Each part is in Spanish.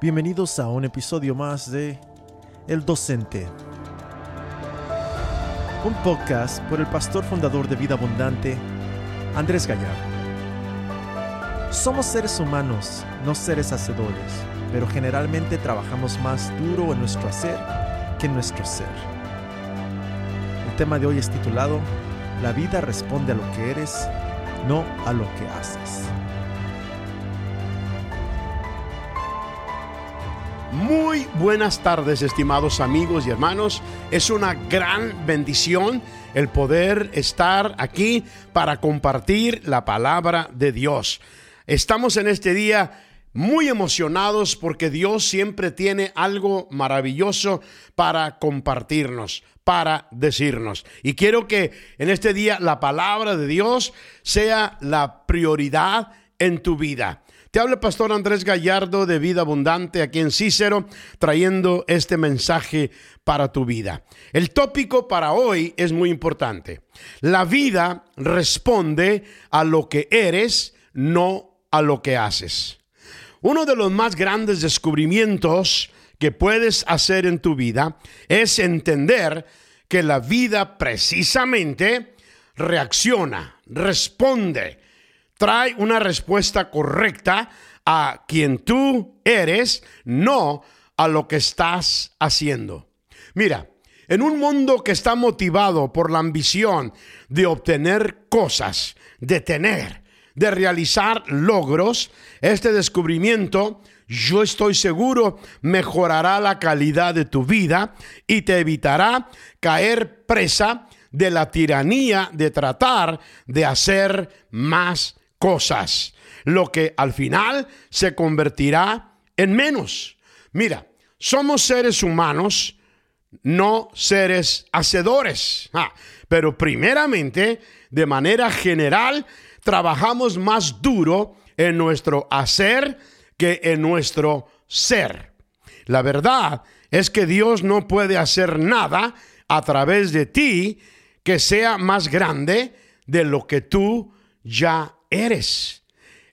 Bienvenidos a un episodio más de El Docente. Un podcast por el pastor fundador de Vida Abundante, Andrés Gallardo. Somos seres humanos, no seres hacedores, pero generalmente trabajamos más duro en nuestro hacer que en nuestro ser. El tema de hoy es titulado La vida responde a lo que eres, no a lo que haces. Buenas tardes, estimados amigos y hermanos. Es una gran bendición el poder estar aquí para compartir la palabra de Dios. Estamos en este día muy emocionados porque Dios siempre tiene algo maravilloso para compartirnos, para decirnos. Y quiero que en este día la palabra de Dios sea la prioridad en tu vida. Te habla pastor Andrés Gallardo de Vida Abundante aquí en Cícero, trayendo este mensaje para tu vida. El tópico para hoy es muy importante. La vida responde a lo que eres, no a lo que haces. Uno de los más grandes descubrimientos que puedes hacer en tu vida es entender que la vida precisamente reacciona, responde trae una respuesta correcta a quien tú eres, no a lo que estás haciendo. Mira, en un mundo que está motivado por la ambición de obtener cosas, de tener, de realizar logros, este descubrimiento, yo estoy seguro, mejorará la calidad de tu vida y te evitará caer presa de la tiranía de tratar de hacer más cosas, lo que al final se convertirá en menos. Mira, somos seres humanos, no seres hacedores. Ah, pero primeramente, de manera general, trabajamos más duro en nuestro hacer que en nuestro ser. La verdad es que Dios no puede hacer nada a través de ti que sea más grande de lo que tú ya eres.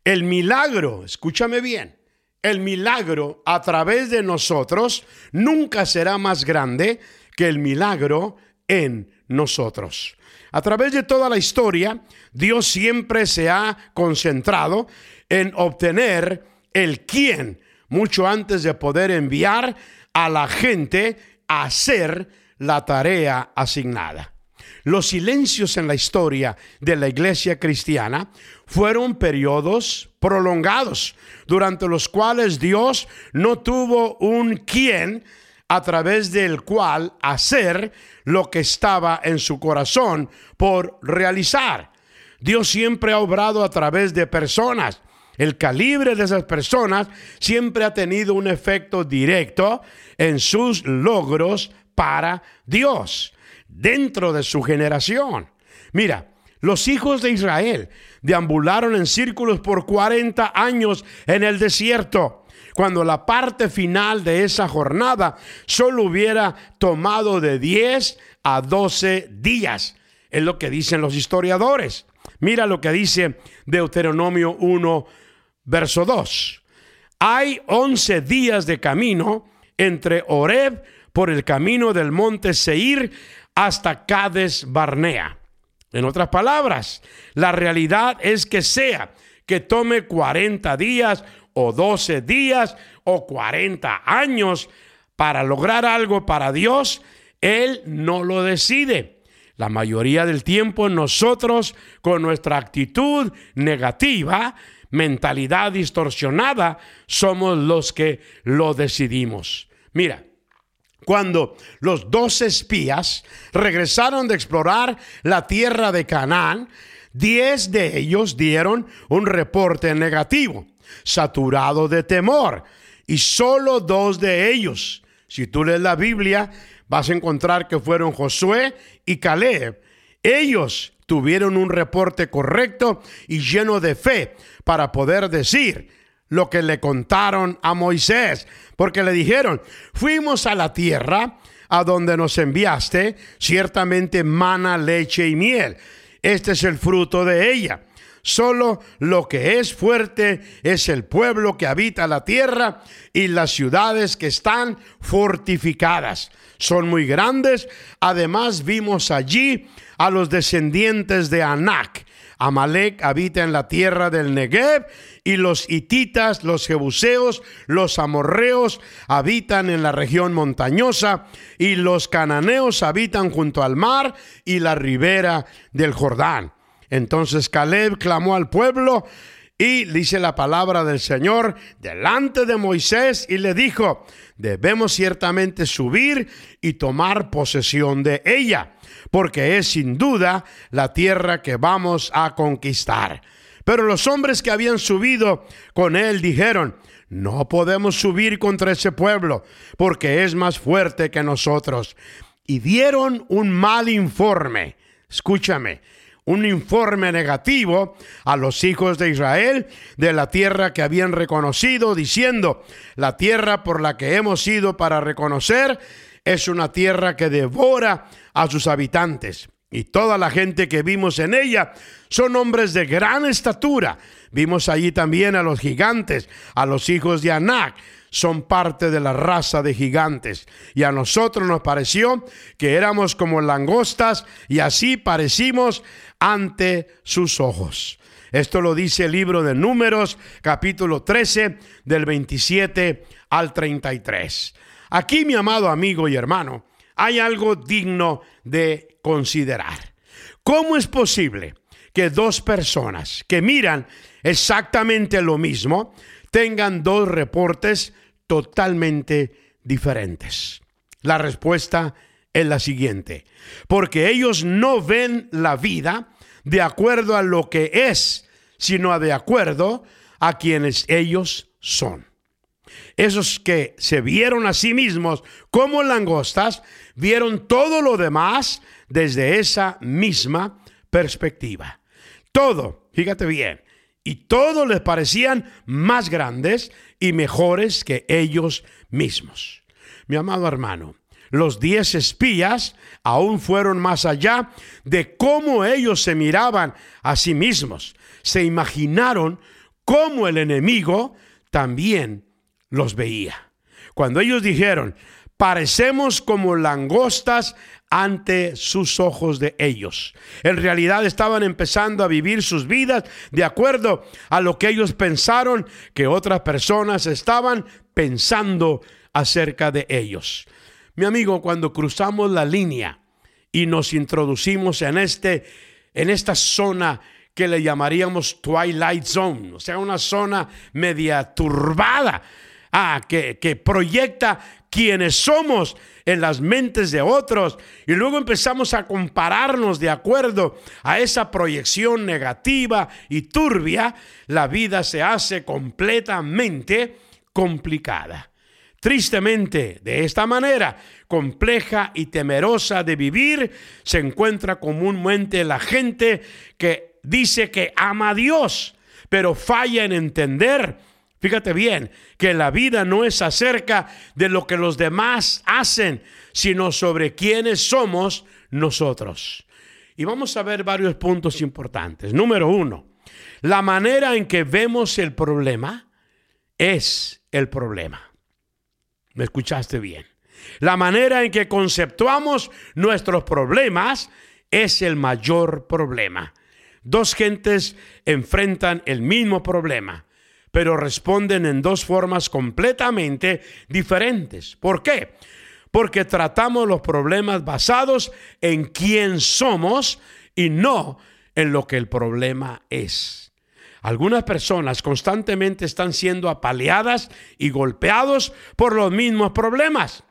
El milagro, escúchame bien, el milagro a través de nosotros nunca será más grande que el milagro en nosotros. A través de toda la historia, Dios siempre se ha concentrado en obtener el quién, mucho antes de poder enviar a la gente a hacer la tarea asignada. Los silencios en la historia de la iglesia cristiana fueron periodos prolongados durante los cuales Dios no tuvo un quién a través del cual hacer lo que estaba en su corazón por realizar. Dios siempre ha obrado a través de personas. El calibre de esas personas siempre ha tenido un efecto directo en sus logros para Dios dentro de su generación. Mira, los hijos de Israel deambularon en círculos por 40 años en el desierto, cuando la parte final de esa jornada solo hubiera tomado de 10 a 12 días. Es lo que dicen los historiadores. Mira lo que dice Deuteronomio 1, verso 2. Hay 11 días de camino entre Oreb por el camino del monte Seir hasta Cades Barnea. En otras palabras, la realidad es que sea que tome 40 días o 12 días o 40 años para lograr algo para Dios, Él no lo decide. La mayoría del tiempo nosotros, con nuestra actitud negativa, mentalidad distorsionada, somos los que lo decidimos. Mira, cuando los dos espías regresaron de explorar la tierra de Canaán, diez de ellos dieron un reporte negativo, saturado de temor, y solo dos de ellos, si tú lees la Biblia, vas a encontrar que fueron Josué y Caleb. Ellos tuvieron un reporte correcto y lleno de fe para poder decir, lo que le contaron a Moisés, porque le dijeron, fuimos a la tierra a donde nos enviaste, ciertamente mana, leche y miel. Este es el fruto de ella. Solo lo que es fuerte es el pueblo que habita la tierra y las ciudades que están fortificadas. Son muy grandes. Además vimos allí a los descendientes de Anac. Amalek habita en la tierra del Negev y los hititas, los jebuseos, los amorreos habitan en la región montañosa y los cananeos habitan junto al mar y la ribera del Jordán. Entonces Caleb clamó al pueblo y dice la palabra del Señor delante de Moisés y le dijo, debemos ciertamente subir y tomar posesión de ella, porque es sin duda la tierra que vamos a conquistar. Pero los hombres que habían subido con él dijeron, no podemos subir contra ese pueblo, porque es más fuerte que nosotros. Y dieron un mal informe. Escúchame, un informe negativo a los hijos de Israel de la tierra que habían reconocido, diciendo, la tierra por la que hemos ido para reconocer es una tierra que devora a sus habitantes. Y toda la gente que vimos en ella son hombres de gran estatura. Vimos allí también a los gigantes, a los hijos de Anac, son parte de la raza de gigantes. Y a nosotros nos pareció que éramos como langostas y así parecimos ante sus ojos. Esto lo dice el libro de Números, capítulo 13, del 27 al 33. Aquí, mi amado amigo y hermano, hay algo digno de considerar. ¿Cómo es posible que dos personas que miran exactamente lo mismo tengan dos reportes totalmente diferentes? La respuesta es la siguiente, porque ellos no ven la vida de acuerdo a lo que es, sino de acuerdo a quienes ellos son. Esos que se vieron a sí mismos como langostas, vieron todo lo demás desde esa misma perspectiva. Todo, fíjate bien, y todos les parecían más grandes y mejores que ellos mismos. Mi amado hermano, los diez espías aún fueron más allá de cómo ellos se miraban a sí mismos. Se imaginaron cómo el enemigo también los veía. Cuando ellos dijeron, parecemos como langostas ante sus ojos de ellos. En realidad estaban empezando a vivir sus vidas de acuerdo a lo que ellos pensaron que otras personas estaban pensando acerca de ellos. Mi amigo, cuando cruzamos la línea y nos introducimos en este en esta zona que le llamaríamos Twilight Zone, o sea, una zona media turbada, ah, que, que proyecta quienes somos en las mentes de otros y luego empezamos a compararnos de acuerdo a esa proyección negativa y turbia, la vida se hace completamente complicada. Tristemente, de esta manera, compleja y temerosa de vivir, se encuentra comúnmente la gente que dice que ama a Dios, pero falla en entender Fíjate bien, que la vida no es acerca de lo que los demás hacen, sino sobre quiénes somos nosotros. Y vamos a ver varios puntos importantes. Número uno, la manera en que vemos el problema es el problema. ¿Me escuchaste bien? La manera en que conceptuamos nuestros problemas es el mayor problema. Dos gentes enfrentan el mismo problema pero responden en dos formas completamente diferentes. ¿Por qué? Porque tratamos los problemas basados en quién somos y no en lo que el problema es. Algunas personas constantemente están siendo apaleadas y golpeados por los mismos problemas.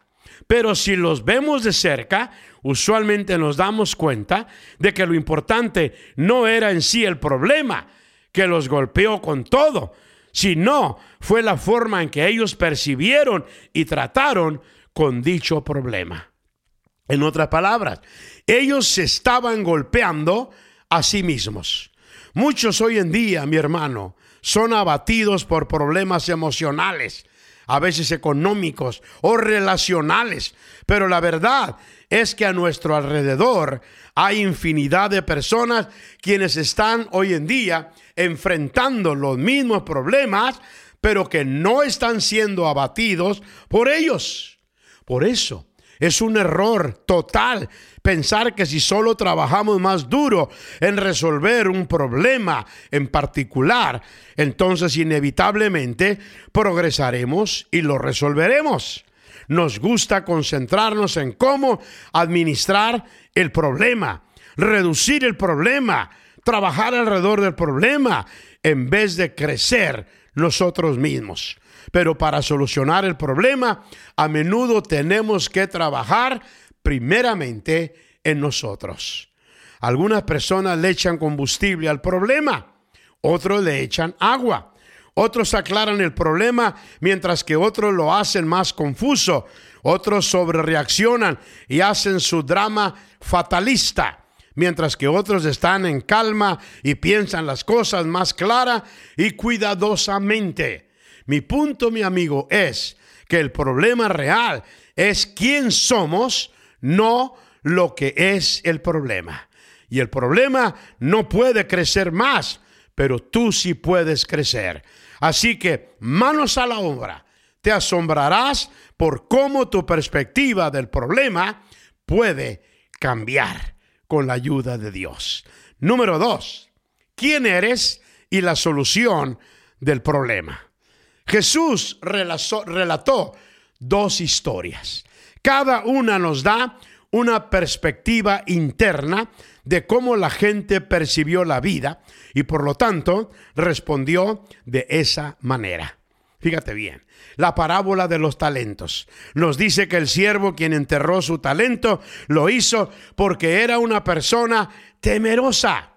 Pero si los vemos de cerca, usualmente nos damos cuenta de que lo importante no era en sí el problema que los golpeó con todo, sino fue la forma en que ellos percibieron y trataron con dicho problema. En otras palabras, ellos se estaban golpeando a sí mismos. Muchos hoy en día, mi hermano, son abatidos por problemas emocionales, a veces económicos o relacionales, pero la verdad es que a nuestro alrededor hay infinidad de personas quienes están hoy en día enfrentando los mismos problemas, pero que no están siendo abatidos por ellos. Por eso es un error total pensar que si solo trabajamos más duro en resolver un problema en particular, entonces inevitablemente progresaremos y lo resolveremos. Nos gusta concentrarnos en cómo administrar el problema, reducir el problema, trabajar alrededor del problema, en vez de crecer nosotros mismos. Pero para solucionar el problema, a menudo tenemos que trabajar primeramente en nosotros. Algunas personas le echan combustible al problema, otros le echan agua. Otros aclaran el problema mientras que otros lo hacen más confuso. Otros sobrereaccionan y hacen su drama fatalista mientras que otros están en calma y piensan las cosas más clara y cuidadosamente. Mi punto, mi amigo, es que el problema real es quién somos, no lo que es el problema. Y el problema no puede crecer más, pero tú sí puedes crecer. Así que manos a la obra. Te asombrarás por cómo tu perspectiva del problema puede cambiar con la ayuda de Dios. Número dos, ¿quién eres y la solución del problema? Jesús relató, dos historias. Cada una nos da una perspectiva interna de cómo la gente percibió la vida y por lo tanto respondió de esa manera. Fíjate bien, la parábola de los talentos. Nos dice que el siervo quien enterró su talento lo hizo porque era una persona temerosa.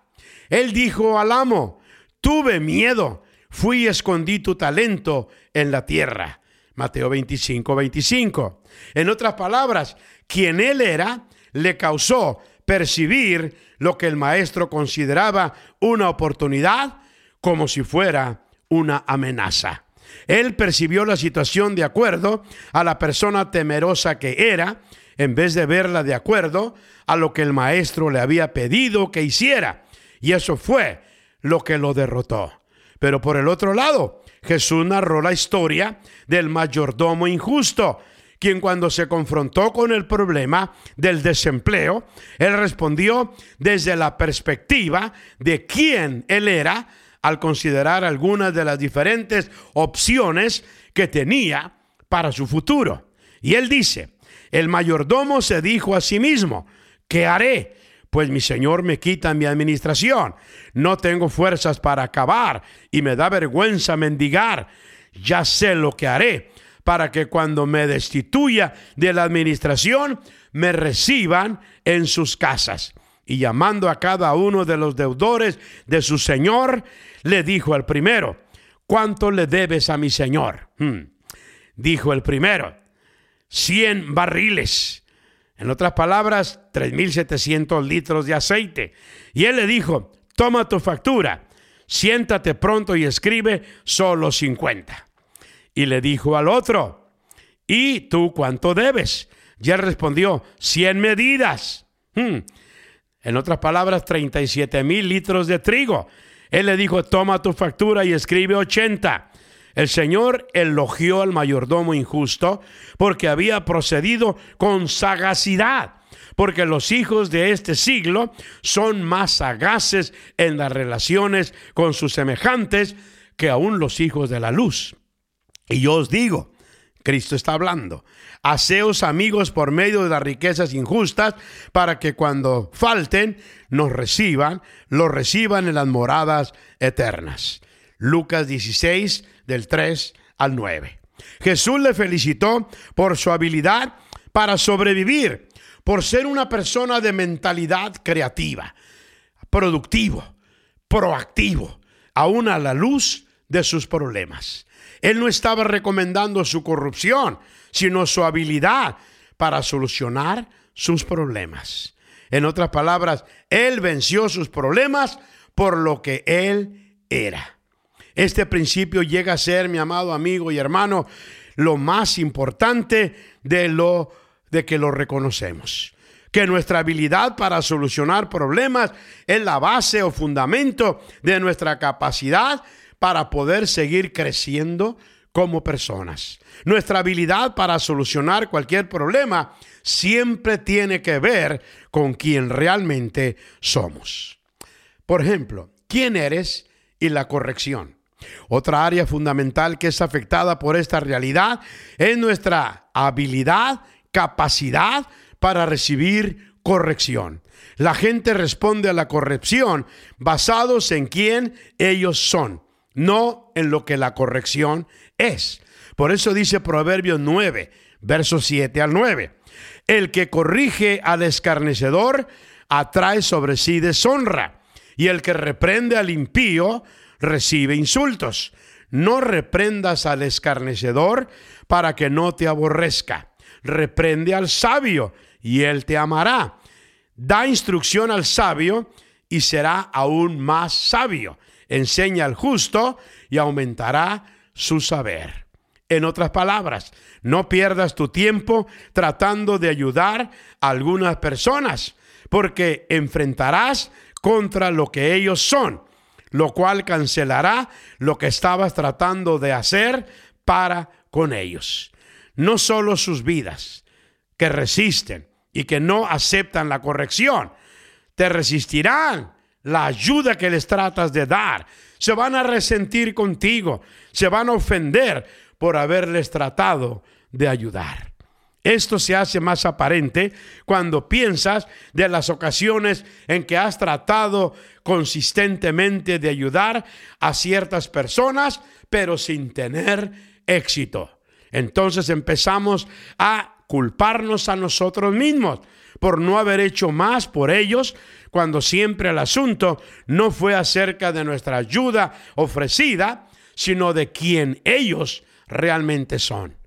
Él dijo al amo, tuve miedo, fui y escondí tu talento en la tierra. Mateo 25, 25. En otras palabras, quien él era le causó percibir lo que el maestro consideraba una oportunidad como si fuera una amenaza. Él percibió la situación de acuerdo a la persona temerosa que era, en vez de verla de acuerdo a lo que el maestro le había pedido que hiciera. Y eso fue lo que lo derrotó. Pero por el otro lado, Jesús narró la historia del mayordomo injusto, quien cuando se confrontó con el problema del desempleo, él respondió desde la perspectiva de quién él era al considerar algunas de las diferentes opciones que tenía para su futuro. Y él dice, el mayordomo se dijo a sí mismo, ¿qué haré? Pues mi señor me quita mi administración, no tengo fuerzas para acabar y me da vergüenza mendigar. Ya sé lo que haré para que cuando me destituya de la administración me reciban en sus casas y llamando a cada uno de los deudores de su señor, le dijo al primero, ¿cuánto le debes a mi señor? Hmm. Dijo el primero, cien barriles. En otras palabras, 3.700 litros de aceite. Y él le dijo, toma tu factura, siéntate pronto y escribe solo 50. Y le dijo al otro, ¿y tú cuánto debes? Y él respondió, 100 medidas. Hmm. En otras palabras, 37 mil litros de trigo. Él le dijo, toma tu factura y escribe 80. El Señor elogió al mayordomo injusto porque había procedido con sagacidad, porque los hijos de este siglo son más sagaces en las relaciones con sus semejantes que aún los hijos de la luz. Y yo os digo, Cristo está hablando. Haceos amigos por medio de las riquezas injustas para que cuando falten nos reciban, los reciban en las moradas eternas. Lucas 16 del 3 al 9. Jesús le felicitó por su habilidad para sobrevivir, por ser una persona de mentalidad creativa, productivo, proactivo, aún a la luz de sus problemas. Él no estaba recomendando su corrupción, sino su habilidad para solucionar sus problemas. En otras palabras, Él venció sus problemas por lo que Él era. Este principio llega a ser, mi amado amigo y hermano, lo más importante de lo de que lo reconocemos. que nuestra habilidad para solucionar problemas es la base o fundamento de nuestra capacidad para poder seguir creciendo como personas. Nuestra habilidad para solucionar cualquier problema siempre tiene que ver con quién realmente somos. Por ejemplo, ¿quién eres y la corrección? Otra área fundamental que es afectada por esta realidad es nuestra habilidad, capacidad para recibir corrección. La gente responde a la corrección basados en quién ellos son, no en lo que la corrección es. Por eso dice Proverbios 9, versos 7 al 9. El que corrige al escarnecedor atrae sobre sí deshonra, y el que reprende al impío recibe insultos. No reprendas al escarnecedor para que no te aborrezca. Reprende al sabio y él te amará. Da instrucción al sabio y será aún más sabio. Enseña al justo y aumentará su saber. En otras palabras, no pierdas tu tiempo tratando de ayudar a algunas personas, porque enfrentarás contra lo que ellos son lo cual cancelará lo que estabas tratando de hacer para con ellos. No solo sus vidas, que resisten y que no aceptan la corrección, te resistirán la ayuda que les tratas de dar. Se van a resentir contigo, se van a ofender por haberles tratado de ayudar. Esto se hace más aparente cuando piensas de las ocasiones en que has tratado consistentemente de ayudar a ciertas personas, pero sin tener éxito. Entonces empezamos a culparnos a nosotros mismos por no haber hecho más por ellos, cuando siempre el asunto no fue acerca de nuestra ayuda ofrecida, sino de quién ellos realmente son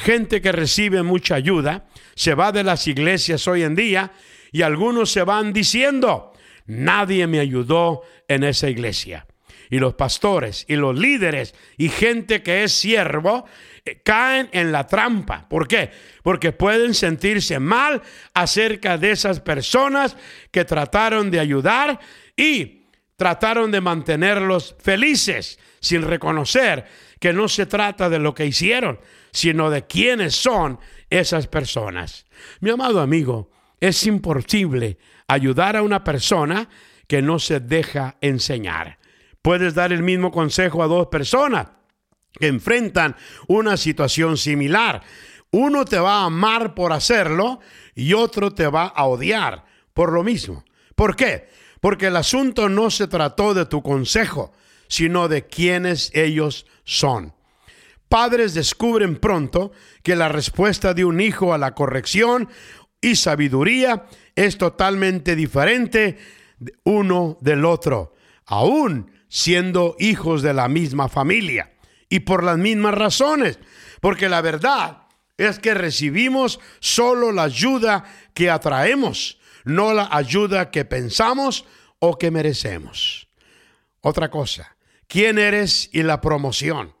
gente que recibe mucha ayuda, se va de las iglesias hoy en día y algunos se van diciendo, nadie me ayudó en esa iglesia. Y los pastores y los líderes y gente que es siervo caen en la trampa. ¿Por qué? Porque pueden sentirse mal acerca de esas personas que trataron de ayudar y trataron de mantenerlos felices sin reconocer que no se trata de lo que hicieron, sino de quiénes son esas personas. Mi amado amigo, es imposible ayudar a una persona que no se deja enseñar. Puedes dar el mismo consejo a dos personas que enfrentan una situación similar. Uno te va a amar por hacerlo y otro te va a odiar por lo mismo. ¿Por qué? Porque el asunto no se trató de tu consejo, sino de quiénes ellos son. Padres descubren pronto que la respuesta de un hijo a la corrección y sabiduría es totalmente diferente uno del otro, aún siendo hijos de la misma familia y por las mismas razones, porque la verdad es que recibimos solo la ayuda que atraemos, no la ayuda que pensamos o que merecemos. Otra cosa, ¿quién eres y la promoción?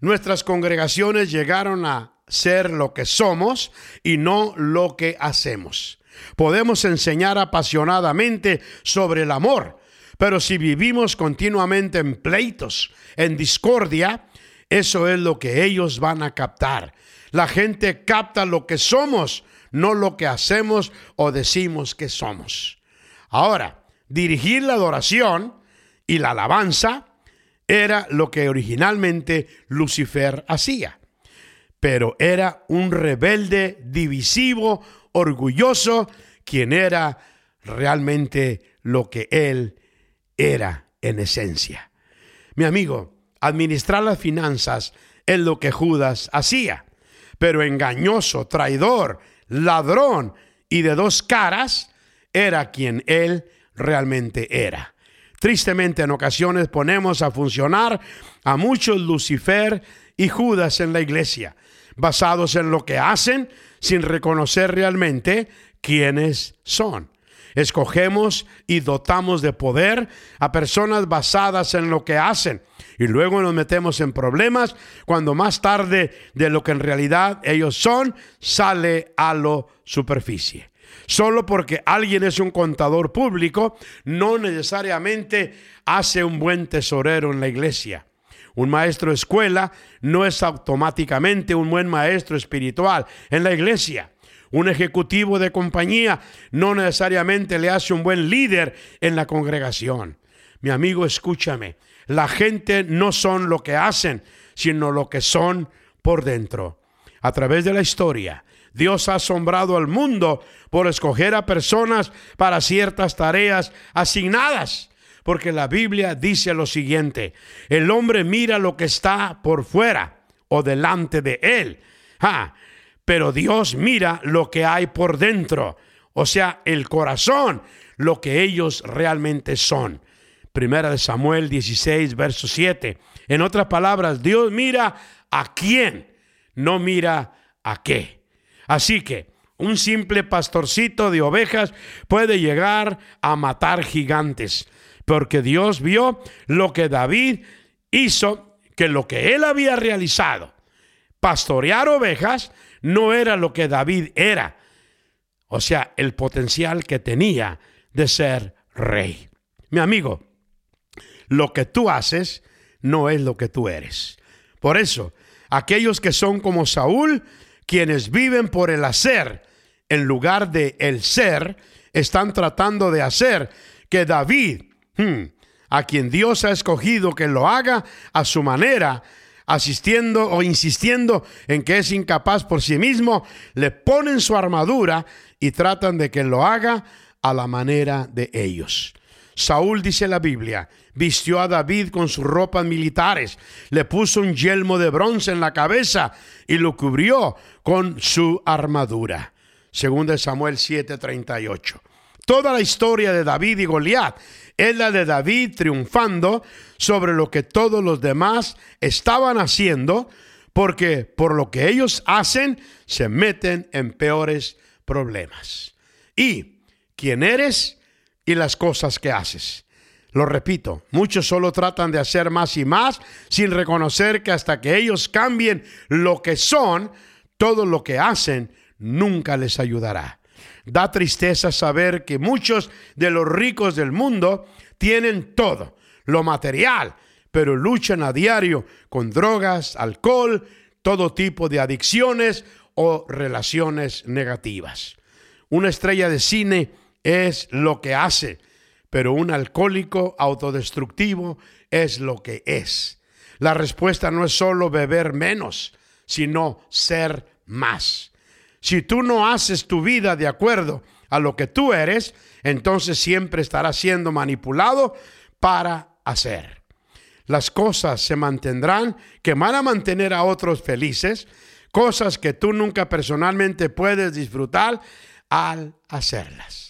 Nuestras congregaciones llegaron a ser lo que somos y no lo que hacemos. Podemos enseñar apasionadamente sobre el amor, pero si vivimos continuamente en pleitos, en discordia, eso es lo que ellos van a captar. La gente capta lo que somos, no lo que hacemos o decimos que somos. Ahora, dirigir la adoración y la alabanza era lo que originalmente Lucifer hacía. Pero era un rebelde divisivo, orgulloso, quien era realmente lo que él era en esencia. Mi amigo, administrar las finanzas es lo que Judas hacía, pero engañoso, traidor, ladrón y de dos caras era quien él realmente era. Tristemente en ocasiones ponemos a funcionar a muchos Lucifer y Judas en la iglesia, basados en lo que hacen sin reconocer realmente quiénes son. Escogemos y dotamos de poder a personas basadas en lo que hacen y luego nos metemos en problemas cuando más tarde de lo que en realidad ellos son sale a la superficie. Solo porque alguien es un contador público, no necesariamente hace un buen tesorero en la iglesia. Un maestro de escuela no es automáticamente un buen maestro espiritual en la iglesia. Un ejecutivo de compañía no necesariamente le hace un buen líder en la congregación. Mi amigo, escúchame. La gente no son lo que hacen, sino lo que son por dentro. A través de la historia, Dios ha asombrado al mundo por escoger a personas para ciertas tareas asignadas. Porque la Biblia dice lo siguiente, el hombre mira lo que está por fuera o delante de él. pero Dios mira lo que hay por dentro, o sea, el corazón, lo que ellos realmente son. Primera de Samuel 16, verso 7. En otras palabras, Dios mira a quién, no mira a qué. Así que un simple pastorcito de ovejas puede llegar a matar gigantes, porque Dios vio lo que David hizo, que lo que él había realizado, pastorear ovejas, no era lo que David era, o sea, el potencial que tenía de ser rey. Mi amigo, lo que tú haces no es lo que tú eres. Por eso, aquellos que son como Saúl, quienes viven por el hacer en lugar de el ser, están tratando de hacer que David, hmm, a quien Dios ha escogido que lo haga a su manera, asistiendo o insistiendo en que es incapaz por sí mismo, le ponen su armadura y tratan de que lo haga a la manera de ellos. Saúl, dice la Biblia, vistió a David con sus ropas militares, le puso un yelmo de bronce en la cabeza y lo cubrió con su armadura. Según de Samuel 7:38. Toda la historia de David y Goliat es la de David triunfando sobre lo que todos los demás estaban haciendo, porque por lo que ellos hacen se meten en peores problemas. ¿Y quién eres? Y las cosas que haces. Lo repito, muchos solo tratan de hacer más y más sin reconocer que hasta que ellos cambien lo que son, todo lo que hacen nunca les ayudará. Da tristeza saber que muchos de los ricos del mundo tienen todo, lo material, pero luchan a diario con drogas, alcohol, todo tipo de adicciones o relaciones negativas. Una estrella de cine es lo que hace, pero un alcohólico autodestructivo es lo que es. La respuesta no es solo beber menos, sino ser más. Si tú no haces tu vida de acuerdo a lo que tú eres, entonces siempre estarás siendo manipulado para hacer. Las cosas se mantendrán que van a mantener a otros felices, cosas que tú nunca personalmente puedes disfrutar al hacerlas.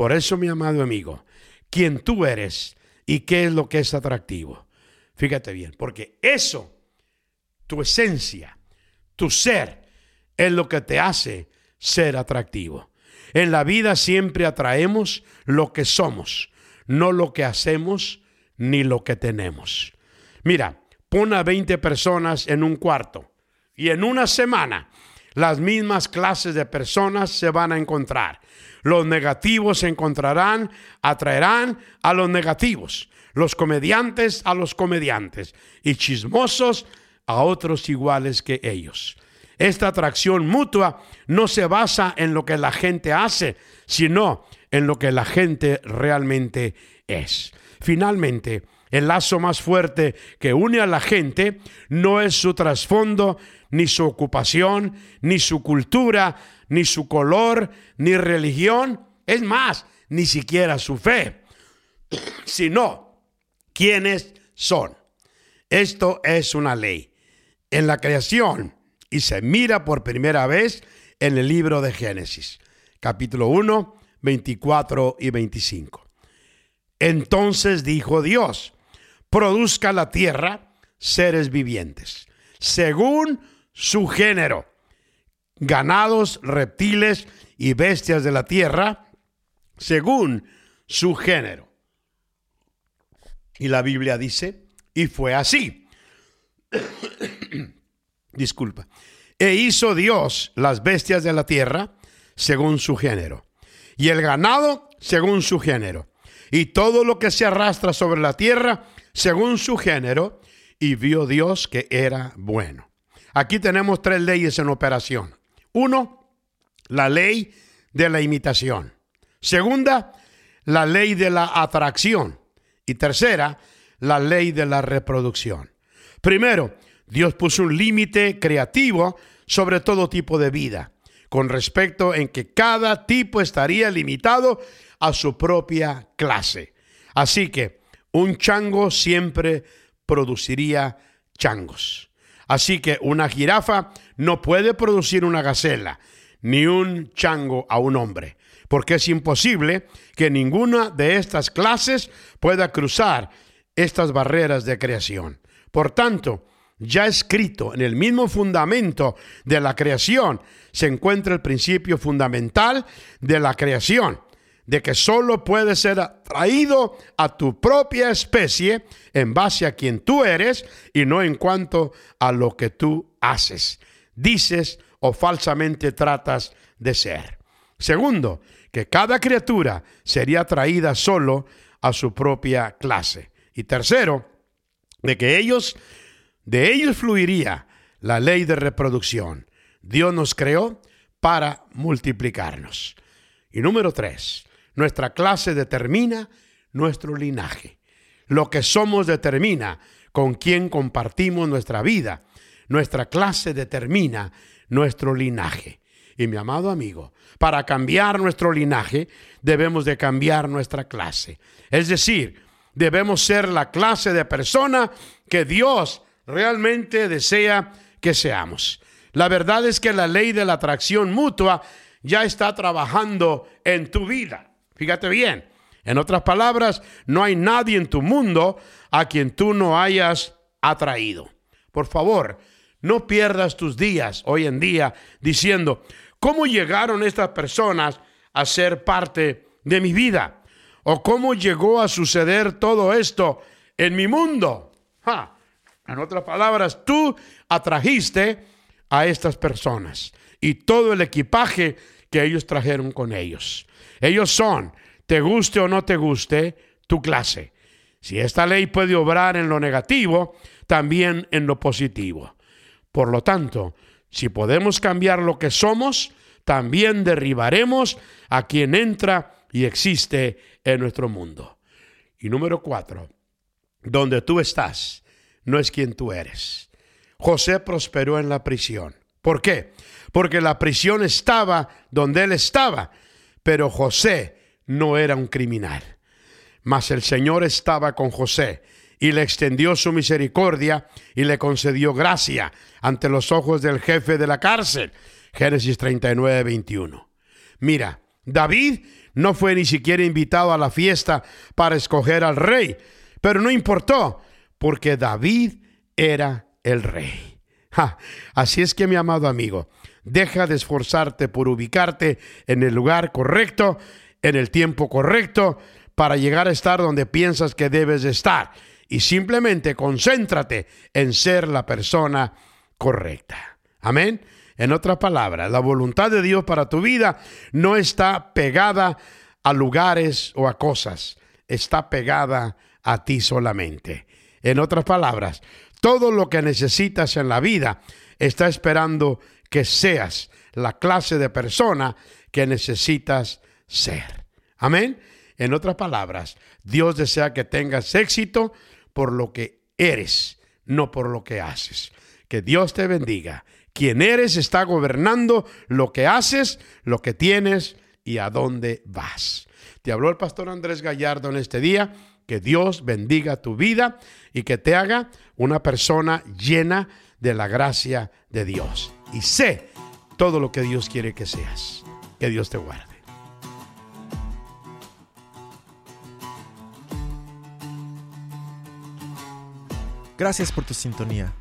Por eso, mi amado amigo, quién tú eres y qué es lo que es atractivo. Fíjate bien, porque eso, tu esencia, tu ser, es lo que te hace ser atractivo. En la vida siempre atraemos lo que somos, no lo que hacemos ni lo que tenemos. Mira, pon a 20 personas en un cuarto y en una semana las mismas clases de personas se van a encontrar. Los negativos se encontrarán, atraerán a los negativos, los comediantes a los comediantes y chismosos a otros iguales que ellos. Esta atracción mutua no se basa en lo que la gente hace, sino en lo que la gente realmente es. Finalmente, el lazo más fuerte que une a la gente no es su trasfondo, ni su ocupación, ni su cultura, ni su color, ni religión, es más, ni siquiera su fe, sino quiénes son. Esto es una ley en la creación y se mira por primera vez en el libro de Génesis, capítulo 1, 24 y 25. Entonces dijo Dios, produzca la tierra seres vivientes, según su género, ganados, reptiles y bestias de la tierra, según su género. Y la Biblia dice, y fue así. Disculpa. E hizo Dios las bestias de la tierra según su género, y el ganado según su género, y todo lo que se arrastra sobre la tierra según su género, y vio Dios que era bueno. Aquí tenemos tres leyes en operación. Uno, la ley de la imitación. Segunda, la ley de la atracción. Y tercera, la ley de la reproducción. Primero, Dios puso un límite creativo sobre todo tipo de vida, con respecto en que cada tipo estaría limitado a su propia clase. Así que un chango siempre produciría changos. Así que una jirafa no puede producir una gacela, ni un chango a un hombre, porque es imposible que ninguna de estas clases pueda cruzar estas barreras de creación. Por tanto, ya escrito en el mismo fundamento de la creación, se encuentra el principio fundamental de la creación, de que solo puede ser atraído a tu propia especie en base a quien tú eres y no en cuanto a lo que tú haces, dices o falsamente tratas de ser. Segundo, que cada criatura sería atraída solo a su propia clase. Y tercero, de que ellos, de ellos fluiría la ley de reproducción. Dios nos creó para multiplicarnos. Y número tres, nuestra clase determina nuestro linaje. Lo que somos determina con quién compartimos nuestra vida. Nuestra clase determina nuestro linaje. Y mi amado amigo, para cambiar nuestro linaje debemos de cambiar nuestra clase. Es decir, debemos ser la clase de persona que Dios realmente desea que seamos. La verdad es que la ley de la atracción mutua ya está trabajando en tu vida. Fíjate bien. En otras palabras, no hay nadie en tu mundo a quien tú no hayas atraído. Por favor, no pierdas tus días hoy en día diciendo, ¿cómo llegaron estas personas a ser parte de mi vida? ¿O cómo llegó a suceder todo esto en mi mundo? En otras palabras, tú atrajiste a estas personas y todo el equipaje que ellos trajeron con ellos. Ellos son, te guste o no te guste, tu clase. Si esta ley puede obrar en lo negativo, también en lo positivo. Por lo tanto, si podemos cambiar lo que somos, también derribaremos a quien entra y existe en nuestro mundo. Y número cuatro, donde tú estás no es quien tú eres. José prosperó en la prisión. ¿Por qué? Porque la prisión estaba donde él estaba, pero José no era un criminal. Mas el Señor estaba con José y le extendió su misericordia y le concedió gracia ante los ojos del jefe de la cárcel. Génesis 39, 21. Mira, David no fue ni siquiera invitado a la fiesta para escoger al rey, pero no importó, porque David era el rey. así es que mi amado amigo, deja de esforzarte por ubicarte en el lugar correcto, en el tiempo correcto, para llegar a estar donde piensas que debes de estar y simplemente concéntrate en ser la persona correcta. Amén. En otras palabras, la voluntad de Dios para tu vida no está pegada a lugares o a cosas, está pegada a ti solamente. En otras palabras, todo lo que necesitas en la vida está esperando que seas la clase de persona que necesitas ser. Amén. En otras palabras, Dios desea que tengas éxito por lo que eres, no por lo que haces. Que Dios te bendiga. Quien eres está gobernando lo que haces, lo que tienes y a dónde vas. Te habló el pastor Andrés Gallardo en este día. Que Dios bendiga tu vida y que te haga una persona llena de la gracia de Dios. Y sé todo lo que Dios quiere que seas. Que Dios te guarde. Gracias por tu sintonía.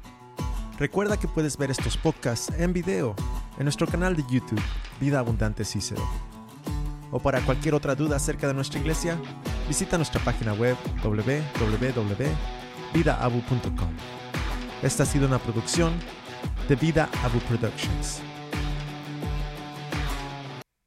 Recuerda que puedes ver estos podcasts en video en nuestro canal de YouTube, Vida Abundante Cicero. O para cualquier otra duda acerca de nuestra iglesia, visita nuestra página web www.vidaabu.com. Esta ha sido una producción de Vida Abu Productions.